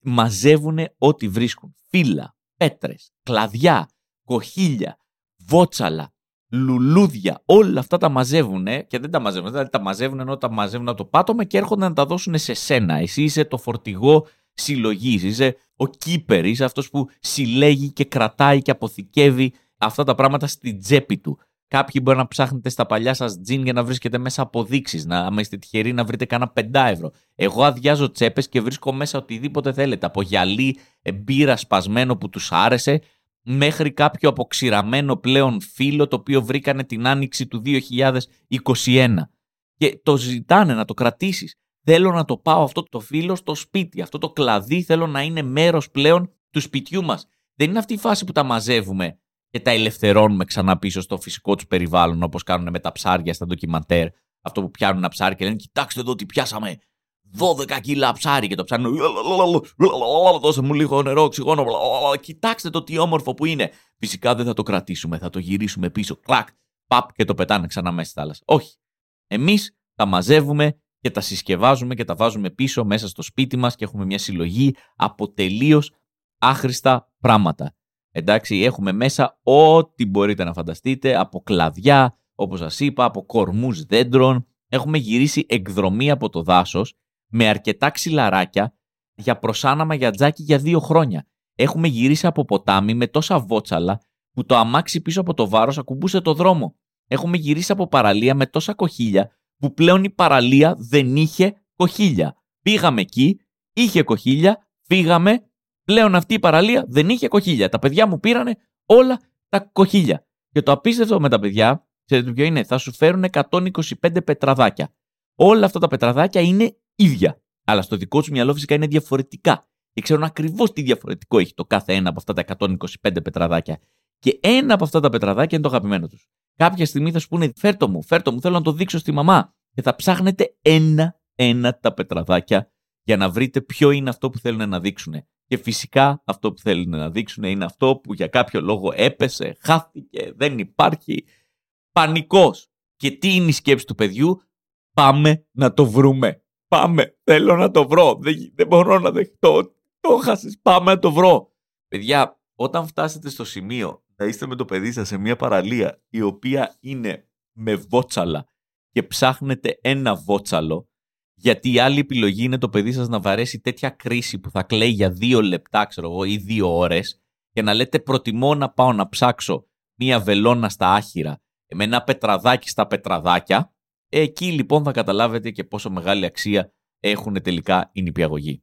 μαζεύουν ό,τι βρίσκουν. Φύλλα, πέτρες, κλαδιά, κοχύλια, βότσαλα, λουλούδια, όλα αυτά τα μαζεύουν και δεν τα μαζεύουν. Δηλαδή τα μαζεύουν ενώ τα μαζεύουν από το πάτωμα και έρχονται να τα δώσουν σε σένα. Εσύ είσαι το φορτηγό συλλογής, είσαι ο κύπερ, είσαι αυτός που συλλέγει και κρατάει και αποθηκεύει αυτά τα πράγματα στην τσέπη του. Κάποιοι μπορεί να ψάχνετε στα παλιά σας τζιν για να βρίσκετε μέσα αποδείξεις. Να, άμα είστε τυχεροί, να βρείτε κάνα 5 ευρώ. Εγώ αδειάζω τσέπες και βρίσκω μέσα οτιδήποτε θέλετε. Από γυαλί, μπύρα σπασμένο που τους άρεσε, μέχρι κάποιο αποξηραμένο πλέον φύλλο το οποίο βρήκανε την άνοιξη του 2021. Και το ζητάνε να το κρατήσεις. Θέλω να το πάω αυτό το φύλλο στο σπίτι. Αυτό το κλαδί θέλω να είναι μέρος πλέον του σπιτιού μας. Δεν είναι αυτή η φάση που τα μαζεύουμε και τα ελευθερώνουμε ξανά πίσω στο φυσικό τους περιβάλλον όπως κάνουν με τα ψάρια στα ντοκιμαντέρ. Αυτό που πιάνουν ένα ψάρι και λένε Κοιτάξτε εδώ τι πιάσαμε. 12 κιλά ψάρι και το ψάρι. Δώσε μου λίγο νερό, οξυγόνο. Κοιτάξτε το τι όμορφο που είναι. Φυσικά δεν θα το κρατήσουμε, θα το γυρίσουμε πίσω. Κλακ, παπ και το πετάνε ξανά μέσα στη θάλασσα. Όχι. Εμεί τα μαζεύουμε και τα συσκευάζουμε και τα βάζουμε πίσω μέσα στο σπίτι μας και έχουμε μια συλλογή από τελείω άχρηστα πράγματα. Εντάξει, έχουμε μέσα ό,τι μπορείτε να φανταστείτε, από κλαδιά, όπως σας είπα, από κορμούς δέντρων. Έχουμε γυρίσει εκδρομή από το δάσος με αρκετά ξυλαράκια για προσάναμα για τζάκι για δύο χρόνια. Έχουμε γυρίσει από ποτάμι με τόσα βότσαλα που το αμάξι πίσω από το βάρος ακουμπούσε το δρόμο. Έχουμε γυρίσει από παραλία με τόσα κοχύλια που πλέον η παραλία δεν είχε κοχύλια. Πήγαμε εκεί, είχε κοχύλια, φύγαμε, Πλέον αυτή η παραλία δεν είχε κοχύλια. Τα παιδιά μου πήρανε όλα τα κοχύλια. Και το απίστευτο με τα παιδιά, ξέρετε ποιο είναι, θα σου φέρουν 125 πετραδάκια. Όλα αυτά τα πετραδάκια είναι ίδια. Αλλά στο δικό του μυαλό φυσικά είναι διαφορετικά. Και ξέρουν ακριβώς τι διαφορετικό έχει το κάθε ένα από αυτά τα 125 πετραδάκια. Και ένα από αυτά τα πετραδάκια είναι το αγαπημένο τους. Κάποια στιγμή θα σου πούνε, φέρτο μου, φέρτο μου, θέλω να το δείξω στη μαμά. Και θα ψάχνετε ένα-ένα τα πετραδάκια για να βρείτε ποιο είναι αυτό που θέλουν να δείξουν. Και φυσικά αυτό που θέλουν να δείξουν είναι αυτό που για κάποιο λόγο έπεσε, χάθηκε, δεν υπάρχει. Πανικός. Και τι είναι η σκέψη του παιδιού, πάμε να το βρούμε. Πάμε, θέλω να το βρω. Δεν, δεν μπορώ να δεχτώ. Το χάσεις, πάμε να το βρω. Παιδιά, όταν φτάσετε στο σημείο να είστε με το παιδί σας σε μια παραλία η οποία είναι με βότσαλα και ψάχνετε ένα βότσαλο γιατί η άλλη επιλογή είναι το παιδί σας να βαρέσει τέτοια κρίση που θα κλαίει για δύο λεπτά, ξέρω εγώ, ή δύο ώρες, και να λέτε προτιμώ να πάω να ψάξω μία βελόνα στα άχυρα με ένα πετραδάκι στα πετραδάκια. Εκεί λοιπόν θα καταλάβετε και πόσο μεγάλη αξία έχουν τελικά οι νηπιαγωγοί.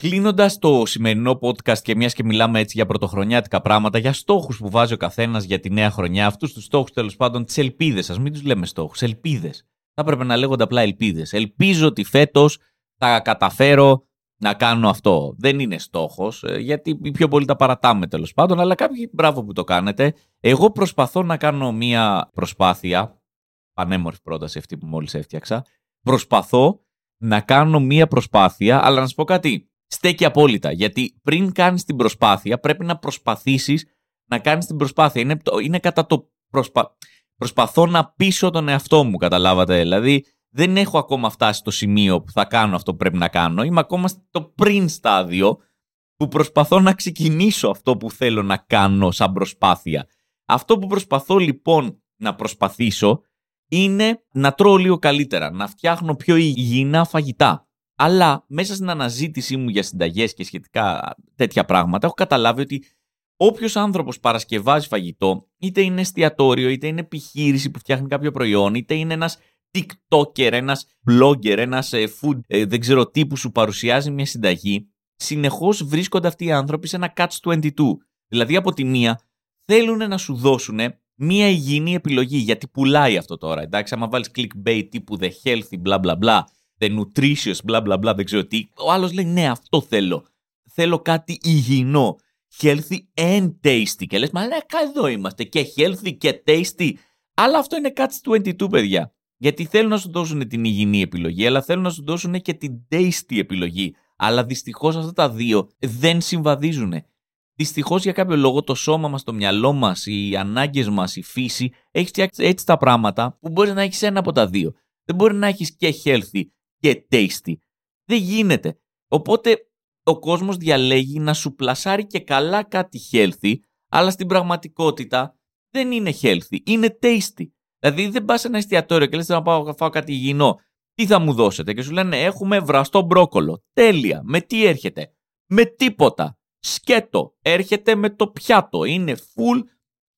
Κλείνοντας το σημερινό podcast και μιας και μιλάμε έτσι για πρωτοχρονιάτικα πράγματα, για στόχους που βάζει ο καθένας για τη νέα χρονιά, αυτούς τους στόχους τέλος πάντων, τις ελπίδες σας, μην τους λέμε στόχους, ελπίδες. Θα έπρεπε να λέγονται απλά ελπίδες. Ελπίζω ότι φέτος θα καταφέρω να κάνω αυτό. Δεν είναι στόχος, ε, γιατί πιο πολύ τα παρατάμε τέλος πάντων, αλλά κάποιοι μπράβο που το κάνετε. Εγώ προσπαθώ να κάνω μία προσπάθεια. Πανέμορφη πρόταση αυτή που μόλις έφτιαξα. Προσπαθώ να κάνω μία προσπάθεια, αλλά να σου πω κάτι στέκει απόλυτα. Γιατί πριν κάνεις την προσπάθεια, πρέπει να προσπαθήσεις να κάνεις την προσπάθεια. Είναι, είναι κατά το προσπα... προσπαθώ να πείσω τον εαυτό μου, καταλάβατε. Δηλαδή, δεν έχω ακόμα φτάσει στο σημείο που θα κάνω αυτό που πρέπει να κάνω. Είμαι ακόμα στο πριν στάδιο που προσπαθώ να ξεκινήσω αυτό που θέλω να κάνω σαν προσπάθεια. Αυτό που προσπαθώ λοιπόν να προσπαθήσω είναι να τρώω λίγο καλύτερα, να φτιάχνω πιο υγιεινά φαγητά. Αλλά μέσα στην αναζήτησή μου για συνταγές και σχετικά τέτοια πράγματα, έχω καταλάβει ότι όποιος άνθρωπος παρασκευάζει φαγητό, είτε είναι εστιατόριο, είτε είναι επιχείρηση που φτιάχνει κάποιο προϊόν, είτε είναι ένας TikToker, ένας blogger, ένας ε, food, ε, δεν ξέρω τι που σου παρουσιάζει μια συνταγή, συνεχώς βρίσκονται αυτοί οι άνθρωποι σε ένα catch 22. Δηλαδή, από τη μία, θέλουν να σου δώσουν μια υγιεινή επιλογή, γιατί πουλάει αυτό τώρα. Εντάξει, άμα βάλεις clickbait τύπου the healthy, bla bla bla, the nutritious, bla bla bla, δεν ξέρω τι. Ο άλλος λέει ναι, αυτό θέλω. Θέλω κάτι υγιεινό. Healthy and tasty. Και λες, μα ναι, εδώ είμαστε. Και healthy και tasty. Αλλά αυτό είναι κάτι 22, παιδιά. Γιατί θέλουν να σου δώσουν την υγιεινή επιλογή, αλλά θέλουν να σου δώσουν και την tasty επιλογή. Αλλά δυστυχώς αυτά τα δύο δεν συμβαδίζουν. Δυστυχώς για κάποιο λόγο το σώμα μας, το μυαλό μας, οι ανάγκες μας, η φύση έχει φτιάξει έτσι τα πράγματα που μπορεί να έχεις ένα από τα δύο. Δεν μπορεί να έχεις και healthy και tasty. Δεν γίνεται. Οπότε ο κόσμος διαλέγει να σου πλασάρει και καλά κάτι healthy, αλλά στην πραγματικότητα δεν είναι healthy, είναι tasty. Δηλαδή δεν πας σε ένα εστιατόριο και λες να πάω να φάω κάτι υγιεινό. Τι θα μου δώσετε; Και σου λένε έχουμε βραστό μπρόκολο. Τέλεια. Με τι έρχεται; Με τίποτα. Σκέτο. Έρχεται με το πιάτο. Είναι full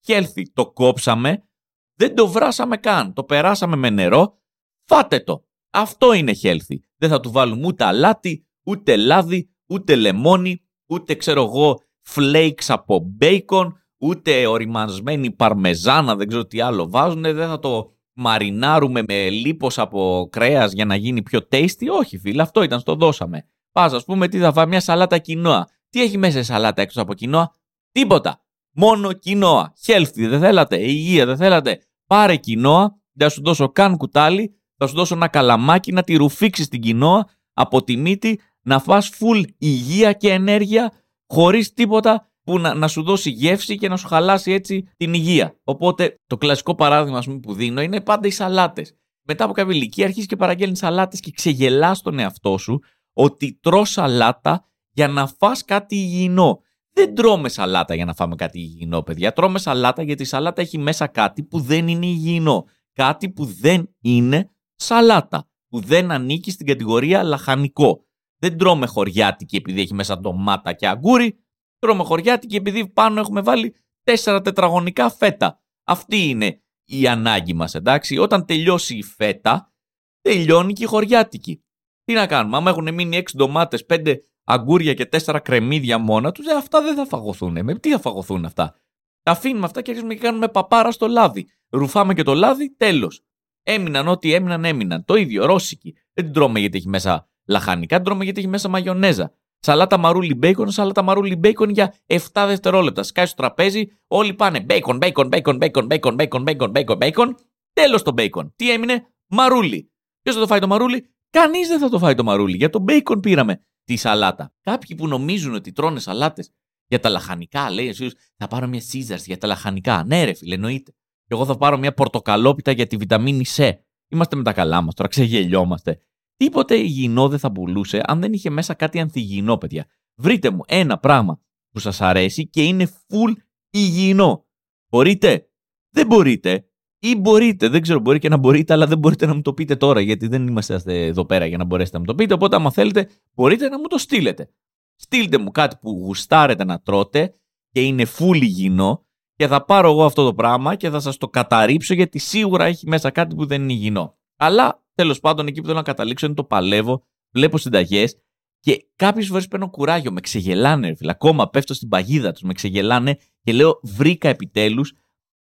healthy. Το κόψαμε. Δεν το βράσαμε καν. Το περάσαμε με νερό. Φάτε το. Αυτό είναι healthy. Δεν θα του βάλουμε ούτε αλάτι, ούτε λάδι, ούτε λεμόνι, ούτε ξέρω εγώ flakes από bacon, ούτε οριμασμένη παρμεζάνα, δεν ξέρω τι άλλο βάζουν. Δεν θα το μαρινάρουμε με λίπος από κρέας για να γίνει πιο tasty. Όχι φίλε, αυτό ήταν, στο δώσαμε. Πας ας πούμε τι θα φάει μια σαλάτα κοινόα. Τι έχει μέσα η σαλάτα έξω από κοινόα. Τίποτα. Μόνο κοινόα. Healthy δεν θέλατε; Υγεία δεν θέλατε; Πάρε κοινόα. Δεν σου δώσω καν κουτάλι θα σου δώσω ένα καλαμάκι να τη ρουφήξεις την κοινόα από τη μύτη, να φας full υγεία και ενέργεια χωρίς τίποτα που να, να σου δώσει γεύση και να σου χαλάσει έτσι την υγεία. Οπότε το κλασικό παράδειγμα πούμε, που δίνω είναι πάντα οι σαλάτες. Μετά από κάποια ηλικία αρχίζεις και παραγγέλνεις σαλάτες και ξεγελάς τον εαυτό σου ότι τρως σαλάτα για να φας κάτι υγιεινό. Δεν τρώμε σαλάτα για να φάμε κάτι υγιεινό, παιδιά. Τρώμε σαλάτα γιατί η σαλάτα έχει μέσα κάτι που δεν είναι υγιεινό. Κάτι που δεν είναι σαλάτα, που δεν ανήκει στην κατηγορία λαχανικό. Δεν τρώμε χωριάτικη επειδή έχει μέσα ντομάτα και αγκούρι, τρώμε χωριάτικη επειδή πάνω έχουμε βάλει τέσσερα τετραγωνικά φέτα. Αυτή είναι η ανάγκη μας, εντάξει. Όταν τελειώσει η φέτα, τελειώνει και η χωριάτικη. Τι να κάνουμε, άμα έχουν μείνει έξι ντομάτες, πέντε αγκούρια και τέσσερα κρεμμύδια μόνα τους, ε, αυτά δεν θα φαγωθούν. Με τι θα φαγωθούν αυτά; Τα αφήνουμε αυτά και αρχίζουμε και κάνουμε παπάρα στο λάδι. Ρουφάμε και το λάδι, τέλος. Έμειναν ό,τι έμειναν, έμειναν. Το ίδιο, ρώσικη. Δεν την τρώμε γιατί έχει μέσα λαχανικά, την τρώμε γιατί έχει μέσα μαγιονέζα. Σαλάτα μαρούλι μπέικον, σαλάτα μαρούλι μπέικον για 7 δευτερόλεπτα. Σκάει στο τραπέζι, όλοι πάνε μπέικον, μπέικον, μπέικον, μπέικον, μπέικον, μπέικον, μπέικον, μπέικον, μπέικον. Τέλος το μπέικον. Τι έμεινε, μαρούλι. Ποιος θα το φάει το μαρούλι, κανείς δεν θα το φάει το μαρούλι. Για το μπέικον πήραμε τη σαλάτα. Κάποιοι που νομίζουν ότι τρώνε σαλάτες για τα λαχανικά, λέει εσύ, θα πάρω μια Caesars για τα λαχανικά. Ναι, ρε φίλε, εννοείται. Και εγώ θα πάρω μια πορτοκαλόπιτα για τη βιταμίνη C. Είμαστε με τα καλά μας τώρα, ξεγελιόμαστε. Τίποτε υγιεινό δεν θα πουλούσε αν δεν είχε μέσα κάτι ανθυγιεινό, παιδιά. Βρείτε μου ένα πράγμα που σας αρέσει και είναι full υγιεινό. Μπορείτε; Δεν μπορείτε. Ή μπορείτε. Δεν ξέρω, μπορεί και να μπορείτε, αλλά δεν μπορείτε να μου το πείτε τώρα, γιατί δεν είμαστε εδώ πέρα για να μπορέσετε να μου το πείτε. Οπότε, άμα θέλετε, μπορείτε να μου το στείλετε. Στείλτε μου κάτι που γουστάρετε να τρώτε και είναι φούλη υγιεινό και θα πάρω εγώ αυτό το πράγμα και θα σας το καταρρύψω γιατί σίγουρα έχει μέσα κάτι που δεν είναι υγιεινό. Αλλά τέλος πάντων εκεί που θέλω να καταλήξω είναι το παλεύω, βλέπω συνταγές και κάποιες φορές παίρνω κουράγιο, με ξεγελάνε, φίλε. Ακόμα πέφτω στην παγίδα τους, με ξεγελάνε και λέω βρήκα επιτέλους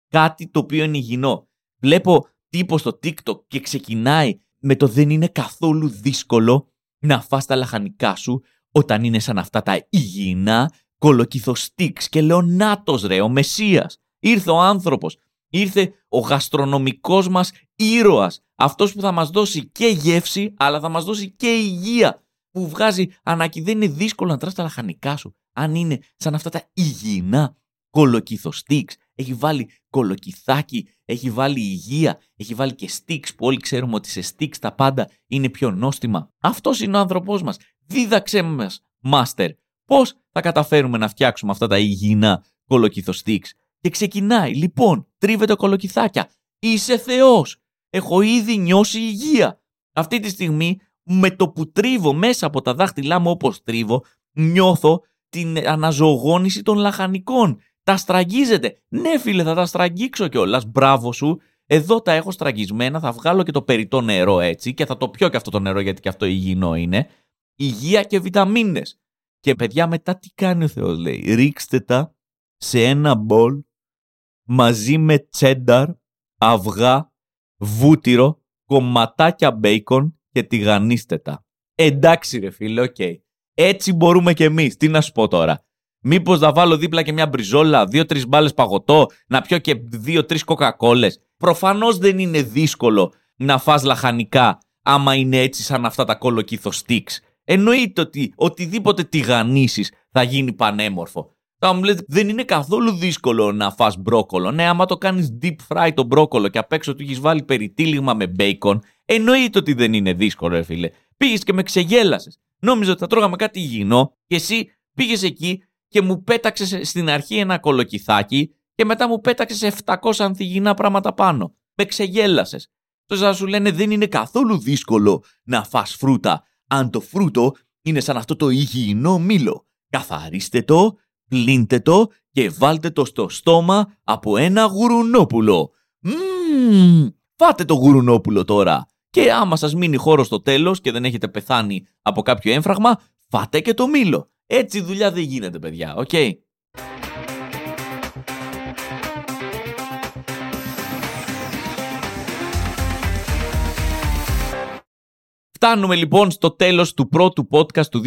κάτι το οποίο είναι υγιεινό. Βλέπω τύπο στο TikTok και ξεκινάει με το δεν είναι καθόλου δύσκολο να φας τα λαχανικά σου όταν είναι σαν αυτά τα υγιεινά κολοκυθο sticks και λέω νάτος ρε, ο Μεσσίας. Ήρθε ο άνθρωπος, ήρθε ο γαστρονομικός μας ήρωας, αυτός που θα μας δώσει και γεύση αλλά θα μας δώσει και υγεία που βγάζει ανάγκη. Δεν είναι δύσκολο να φας τα λαχανικά σου αν είναι σαν αυτά τα υγιεινά κολοκυθοστίξ. Έχει βάλει κολοκυθάκι, έχει βάλει υγεία, έχει βάλει και στίξ που όλοι ξέρουμε ότι σε στίξ τα πάντα είναι πιο νόστιμα. Αυτός είναι ο άνθρωπός μας. Δίδαξέ μας, Μάστερ, πώς θα καταφέρουμε να φτιάξουμε αυτά τα υγιεινά κολοκυθοστίξ; Και ξεκινάει, λοιπόν, τρίβεται κολοκυθάκια. Είσαι Θεός. Έχω ήδη νιώσει υγεία. Αυτή τη στιγμή, με το που τρίβω μέσα από τα δάχτυλά μου όπως τρίβω, νιώθω την αναζωογόνηση των λαχανικών. Τα στραγγίζετε. Ναι, φίλε, θα τα στραγγίξω κιόλας. Μπράβο σου. Εδώ τα έχω στραγγισμένα. Θα βγάλω και το περιττό νερό έτσι και θα το πιω και αυτό το νερό γιατί και αυτό υγιεινό είναι. Υγεία και βιταμίνες. Και παιδιά, μετά τι κάνει ο Θεός, λέει. Ρίξτε τα σε ένα μπολ μαζί με τσένταρ, αυγά, βούτυρο, κομματάκια μπέικον και τηγανίστε τα. Εντάξει ρε φίλε, οκ. Έτσι μπορούμε κι εμείς. Τι να σου πω τώρα. Μήπως να βάλω δίπλα και μια μπριζόλα, δύο-τρεις μπάλες παγωτό, να πιω και δύο-τρεις κοκακόλες. Προφανώς δεν είναι δύσκολο να φας λαχανικά άμα είναι έτσι σαν αυτά τα κολοκυθο sticks. Εννοείται ότι οτιδήποτε τηγανίσεις θα γίνει πανέμορφο. Θα μου λέτε, δεν είναι καθόλου δύσκολο να φας μπρόκολο. Ναι, άμα το κάνεις deep fry το μπρόκολο και απ' έξω του έχεις βάλει περιτύλιγμα με bacon, εννοείται ότι δεν είναι δύσκολο, ρε φίλε. Πήγες και με ξεγέλασες. Νόμιζα ότι θα τρώγαμε κάτι υγιεινό και εσύ πήγες εκεί και μου πέταξες στην αρχή ένα κολοκυθάκι και μετά μου πέταξες 700 ανθυγινά πράγματα πάνω. Με ξεγέλασες. Τώρα σου λένε δεν είναι καθόλου δύσκολο να φας φρούτα αν το φρούτο είναι σαν αυτό το υγιεινό μήλο. Καθαρίστε το, πλύντε το και βάλτε το στο στόμα από ένα γουρουνόπουλο. Μμμ, φάτε το γουρουνόπουλο τώρα. Και άμα σας μείνει χώρος στο τέλος και δεν έχετε πεθάνει από κάποιο έμφραγμα, φάτε και το μήλο. Έτσι δουλειά δεν γίνεται, παιδιά. OK; Okay. Φτάνουμε λοιπόν στο τέλος του πρώτου podcast του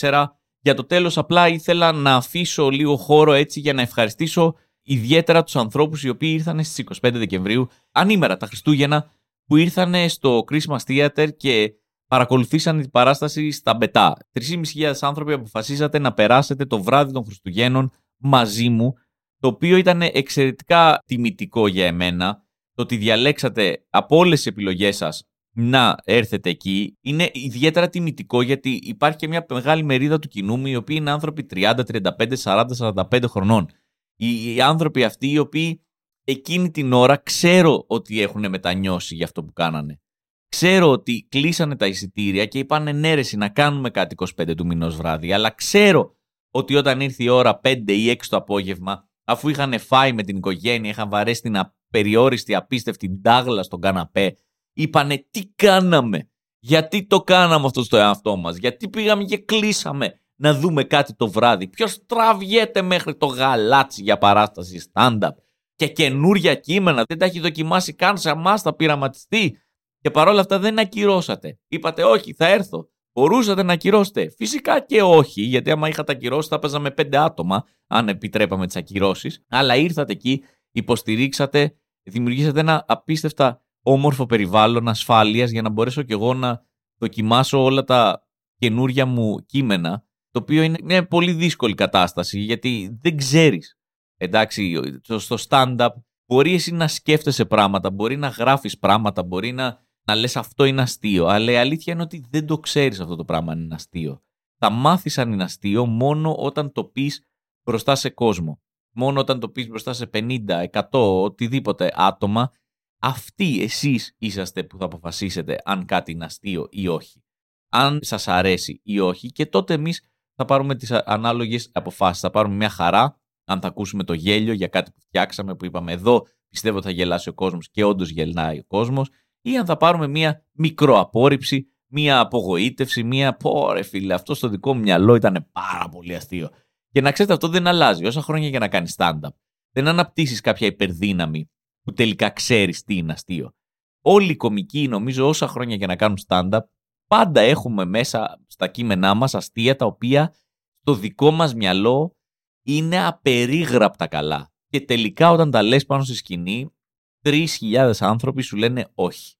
2024. Για το τέλος απλά ήθελα να αφήσω λίγο χώρο έτσι για να ευχαριστήσω ιδιαίτερα τους ανθρώπους οι οποίοι ήρθαν στις 25 Δεκεμβρίου, ανήμερα τα Χριστούγεννα, που ήρθαν στο Christmas Theater και παρακολουθήσαν την παράσταση στα Μπετά. 3.500 άνθρωποι αποφασίσατε να περάσετε το βράδυ των Χριστουγέννων μαζί μου, το οποίο ήταν εξαιρετικά τιμητικό για εμένα. Το ότι διαλέξατε από όλες τις επιλογές σας να έρθετε εκεί είναι ιδιαίτερα τιμητικό γιατί υπάρχει και μια μεγάλη μερίδα του κοινού μου οι οποίοι είναι άνθρωποι 30, 35, 40, 45 χρονών. Οι άνθρωποι αυτοί οι οποίοι εκείνη την ώρα ξέρω ότι έχουν μετανιώσει για αυτό που κάνανε. Ξέρω ότι κλείσανε τα εισιτήρια και είπαν ναι ρε, να κάνουμε κάτι 25 του μηνός βράδυ, αλλά ξέρω ότι όταν ήρθε η ώρα 5 ή 6 το απόγευμα, αφού είχαν φάει με την οικογένεια, είχαν βαρέσει την απεριόριστη, απίστευτη ντάγλα στον καναπέ, είπανε τι κάναμε, γιατί το κάναμε αυτό στο εαυτό μας, γιατί πήγαμε και κλείσαμε να δούμε κάτι το βράδυ, Ποιος τραβιέται μέχρι το γαλάτσι για παράσταση stand-up; Και καινούρια κείμενα, δεν τα έχει δοκιμάσει καν σε εμάς θα πειραματιστεί και παρόλα αυτά δεν ακυρώσατε. Είπατε όχι, θα έρθω. Μπορούσατε να ακυρώσετε. Φυσικά και όχι, γιατί άμα είχατε ακυρώσει θα παίζαμε με πέντε άτομα, αν επιτρέπαμε τις ακυρώσεις. Αλλά ήρθατε εκεί, υποστηρίξατε, δημιουργήσατε ένα απίστευτα όμορφο περιβάλλον ασφάλειας για να μπορέσω κι εγώ να δοκιμάσω όλα τα καινούρια μου κείμενα. Το οποίο είναι μια πολύ δύσκολη κατάσταση, γιατί δεν ξέρεις. Εντάξει, στο stand-up μπορεί εσύ να σκέφτεσαι πράγματα, μπορεί να γράφεις πράγματα, μπορεί να να λες αυτό είναι αστείο. Αλλά η αλήθεια είναι ότι δεν το ξέρεις αυτό το πράγμα αν είναι αστείο. Θα μάθεις αν είναι αστείο μόνο όταν το πεις μπροστά σε κόσμο. Μόνο όταν το πεις μπροστά σε 50, 100, οτιδήποτε άτομα, αυτοί εσείς είσαστε που θα αποφασίσετε αν κάτι είναι αστείο ή όχι. Αν σας αρέσει ή όχι και τότε εμείς θα πάρουμε τις ανάλογες αποφάσεις. Θα πάρουμε μια χαρά, αν θα ακούσουμε το γέλιο για κάτι που φτιάξαμε, που είπαμε εδώ, πιστεύω θα γελάσει ο κόσμος και όντως γελνάει ο κόσμος, ή αν θα πάρουμε μια μικροαπόρριψη, μια απογοήτευση, μια πόρε φίλε, αυτό στο δικό μου μυαλό ήταν πάρα πολύ αστείο. Και να ξέρετε, αυτό δεν αλλάζει. Όσα χρόνια για να κάνεις stand-up, δεν αναπτύσσεις κάποια υπερδύναμη που τελικά ξέρεις τι είναι αστείο. Όλοι οι κομικοί, νομίζω, όσα χρόνια για να κάνουν stand-up, πάντα έχουμε μέσα στα κείμενά μας αστεία τα οποία στο δικό μας μυαλό είναι απερίγραπτα καλά. Και τελικά όταν τα λες πάνω στη σκηνή, 3.000 άνθρωποι σου λένε όχι.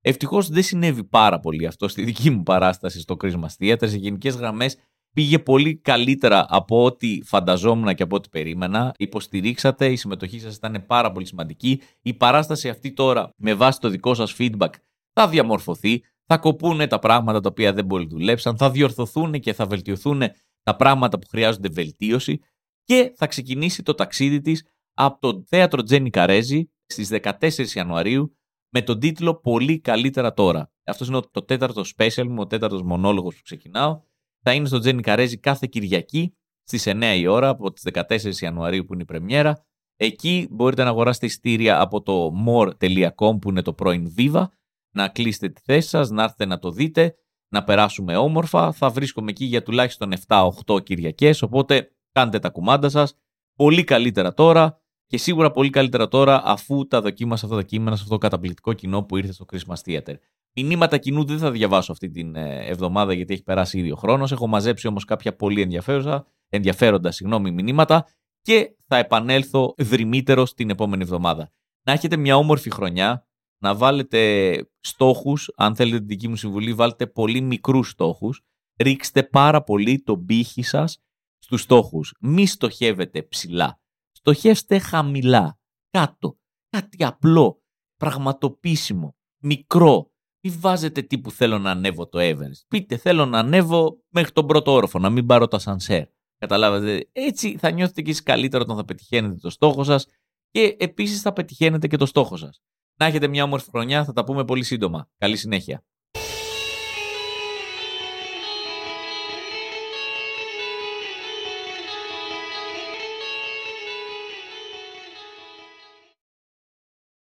Ευτυχώς δεν συνέβη πάρα πολύ αυτό στη δική μου παράσταση στο Christmas Theater. Σε γενικές γραμμές πήγε πολύ καλύτερα από ό,τι φανταζόμουν και από ό,τι περίμενα. Υποστηρίξατε, η συμμετοχή σας ήταν πάρα πολύ σημαντική. Η παράσταση αυτή τώρα, με βάση το δικό σας feedback, θα διαμορφωθεί. Θα κοπούνε τα πράγματα τα οποία δεν πολύ δουλέψαν. Θα διορθωθούν και θα βελτιωθούν τα πράγματα που χρειάζονται βελτίωση. Και θα ξεκινήσει το ταξίδι της από το θέατρο Τζένι Καρέζη στις 14 Ιανουαρίου με τον τίτλο «Πολύ καλύτερα τώρα». Αυτός είναι το τέταρτο special μου, ο τέταρτος μονόλογος που ξεκινάω. Θα είναι στο Τζένι Καρέζη κάθε Κυριακή στις 9 η ώρα από τις 14 Ιανουαρίου που είναι η πρεμιέρα. Εκεί μπορείτε να αγοράσετε ειστήρια από το more.com που είναι το πρώην Viva, να κλείσετε τη θέση σας, να έρθετε να το δείτε, να περάσουμε όμορφα. Θα βρίσκομαι εκεί για τουλάχιστον 7-8 Κυριακές, οπότε κάντε τα κουμάντα σας. Πολύ καλύτερα τώρα και σίγουρα πολύ καλύτερα τώρα αφού τα δοκίμασα αυτά τα κείμενα σε αυτό το καταπληκτικό κοινό που ήρθε στο Christmas Theater. Μηνύματα κοινού δεν θα διαβάσω αυτή την ε, εβδομάδα γιατί έχει περάσει ήδη ο χρόνος. Έχω μαζέψει όμως κάποια πολύ ενδιαφέροντα, ενδιαφέροντα συγγνώμη, μηνύματα και θα επανέλθω δρυμύτερο την επόμενη εβδομάδα. Να έχετε μια όμορφη χρονιά, να βάλετε στόχους, αν θέλετε την δική μου συμβουλή, βάλτε πολύ μικρούς στόχους, ρίξτε πάρα πολύ τον πύχη σας στους στόχους. Μη στοχεύετε ψηλά στοχεύστε χαμηλά, κάτω, κάτι απλό, πραγματοποιήσιμο, μικρό. Μην βάζετε τύπου θέλω να ανέβω το Everest. Πείτε θέλω να ανέβω μέχρι τον πρώτο όροφο, να μην πάρω το σανσέρ. Καταλάβατε. Έτσι θα νιώθετε και εσείς καλύτερα όταν θα πετυχαίνετε το στόχο σας και επίσης θα πετυχαίνετε και το στόχο σας. Να έχετε μια όμορφη χρονιά, θα τα πούμε πολύ σύντομα. Καλή συνέχεια.